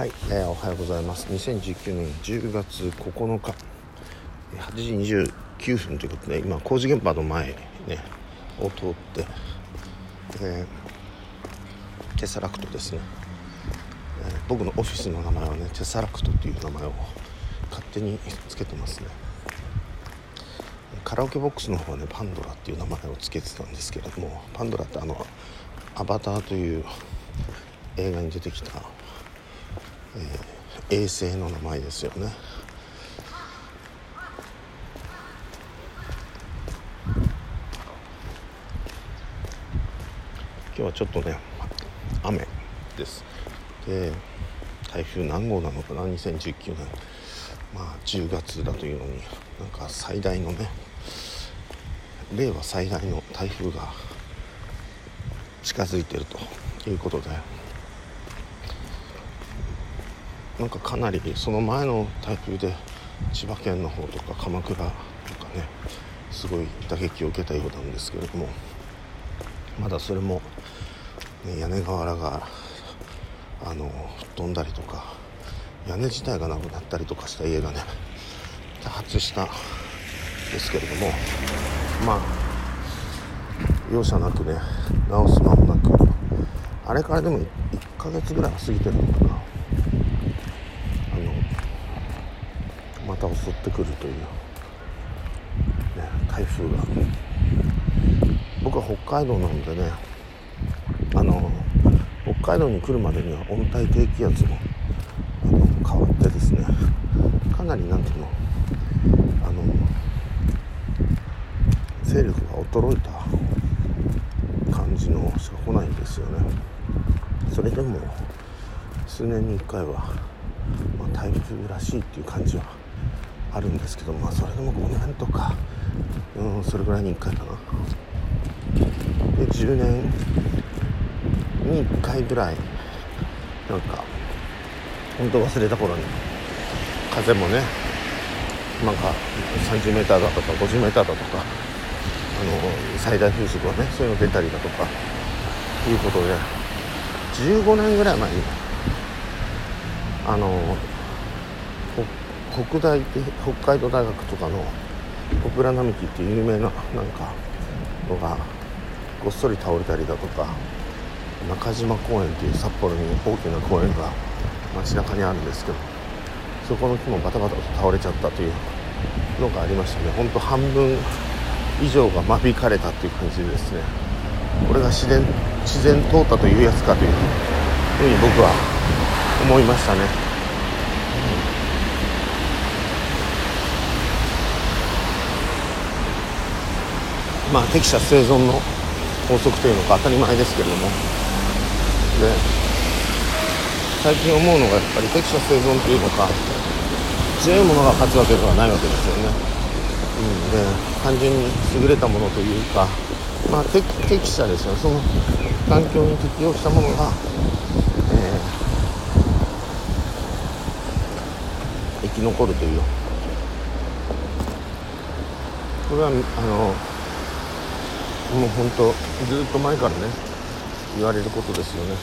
はい、えー、おはようございます。2019年10月9日8時29分ということで今工事現場の前、ね、を通って、えー、テサラクトですね、えー、僕のオフィスの名前はねテサラクトっていう名前を勝手につけてますね。カラオケボックスの方はねパンドラっていう名前を付けてたんですけれどもパンドラってあのアバターという映画に出てきたえー、衛星の名前ですよね。今日はちょっとね雨です。で台風何号なのかな？2019年。まあ10月だというのになんか最大のね令和最大の台風が近づいてるということでなんかかなりその前の台風で千葉県の方とか鎌倉とかねすごい打撃を受けたようなんですけれどもまだそれも、ね、屋根瓦があの吹っ飛んだりとか屋根自体がなくなったりとかした家がね多発したんですけれどもまあ容赦なくね直す間もなくあれからでも1ヶ月ぐらいは過ぎてるのかなまた襲ってくるという、ね、台風が。僕は北海道なのでねあの北海道に来るまでには温帯低気圧もあの変わってですねかなりなんていうのあの勢力が衰えた感じのしか来ないんですよね。それでも数年に1回は、まあ、台風らしいっていう感じはあるんですけどまあそれでも5年とか。うんそれぐらいに1回かな。で10年に1回ぐらい。なんか本当忘れた頃に。風もねなんか 30m だとか 50m だとか。あの最大風速はねそういうの出たりだとか。いうことで。15年ぐらい前に。あの北大って北海道大学とかの小倉並木っていう有名ななんかのがごっそり倒れたりだとか中島公園っていう札幌に大きな公園が街中にあるんですけどそこの木もバタバタと倒れちゃったというのがありましたね。ほんと半分以上が間引かれたっていう感じでですね。これが自然自然淘汰というやつかというふうに僕は思いましたね。まあ、適者生存の法則というのが当たり前ですけれども。で最近思うのがやっぱり適者生存というのか強いものが勝つわけではないわけですよね、うん、で単純に優れたものというかまあ適者ですよ。その環境に適応したものが、えー、生き残るという。これはあのもう本当ずっと前からね言われることですよね。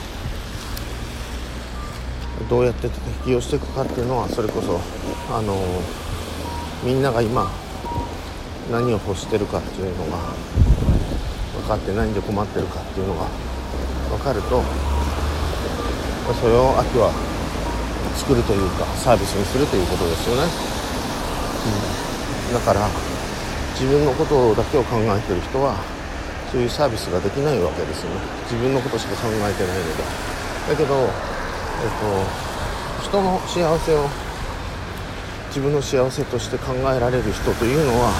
どうやって適用していくかっていうのはそれこそあのみんなが今何を欲してるかっていうのが分かってないんで困ってるかっていうのが分かるとそれをあとは作るというかサービスにするということですよね、うん、だから自分のことだけを考えてる人はそういうサービスができないわけですよね。自分のことしか考えてないので。だけど、えっと、人の幸せを自分の幸せとして考えられる人というのは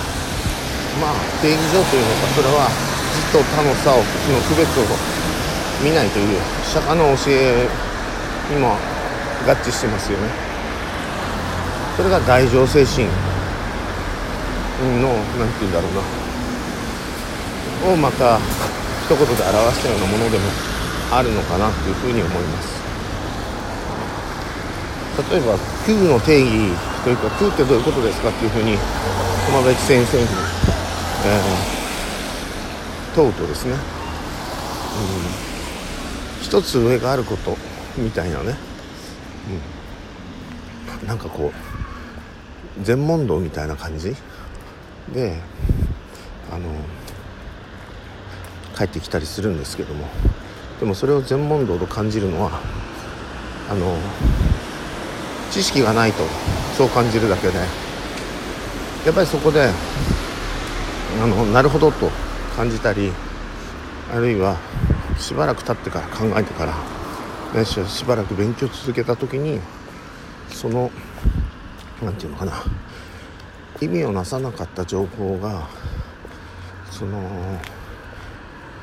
まあ定義上というのかそれは字と他の差をの区別を見ないという釈迦の教えにも合致してますよね。それが大乗精神の何て言うんだろうな。をまた一言で表したようなものでもあるのかなというふうに思います。例えば空の定義というか空ってどういうことですかっていうふうに駒別先生に、えー、問うとですね、うん、一つ上があることみたいなね。うん。なんかこう全問答みたいな感じであの帰ってきたりするんですけども。でもそれを全問答と感じるのはあの知識がないとそう感じるだけで。やっぱりそこであのなるほどと感じたりあるいはしばらく経ってから考えてから、ね、しばらく勉強続けた時にその何て言うのかな意味をなさなかった情報がその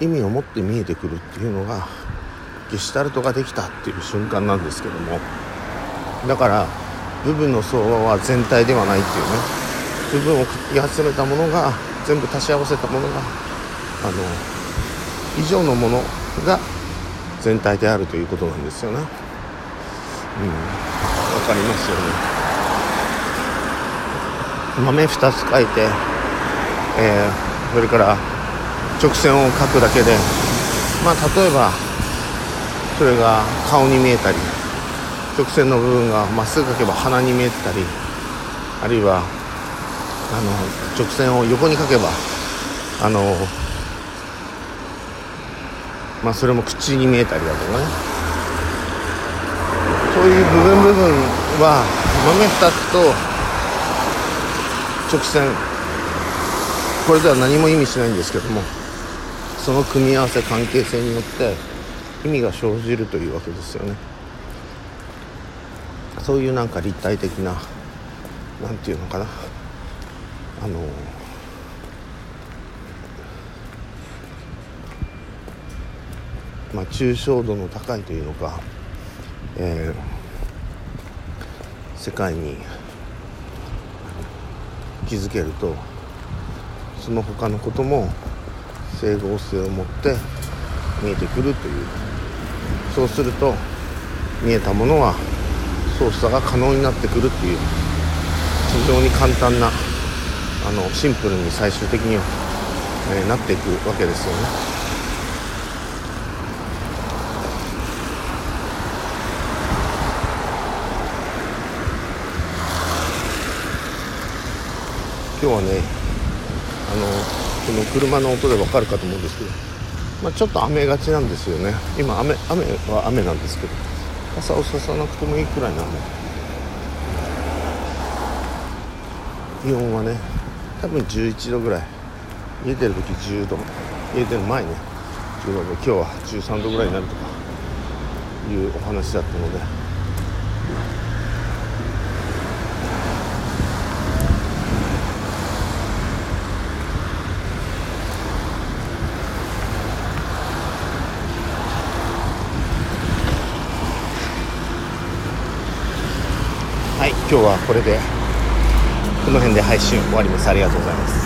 意味を持って見えてくるっていうのがゲシュタルトができたっていう瞬間なんですけどもだから部分の相和は全体ではないっていうね部分をかき集めたものが全部足し合わせたものがあの以上のものが全体であるということなんですよね。うん、わかりますよね。豆2つ書いて、えー、それから直線を書くだけでまあ例えばそれが顔に見えたり直線の部分がまっすぐ書けば鼻に見えたりあるいはあの直線を横に書けばあのまあそれも口に見えたりだとかね。そういう部分部分は豆2つと直線。これでは何も意味しないんですけども。その組み合わせ関係性によって意味が生じるというわけですよね。そういうなんか立体的な何て言うのかな。あのまあ抽象度の高いというのか、えー、世界に気づけるとその他のことも整合性を持って見えてくるというそうすると見えたものは操作が可能になってくるっていう非常に簡単なあのシンプルに最終的には、えー、なっていくわけですよね。今日はねあのこの車の音でわかるかと思うんですけど、まあ、ちょっと雨がちなんですよね。今雨雨は雨なんですけど傘をささなくてもいいくらいなの気温はね多分11度ぐらい。家出る時10度。家出る前ね10度で今日は13度ぐらいになるとかいうお話だったので今日はこれでこの辺で配信終わります。ありがとうございます。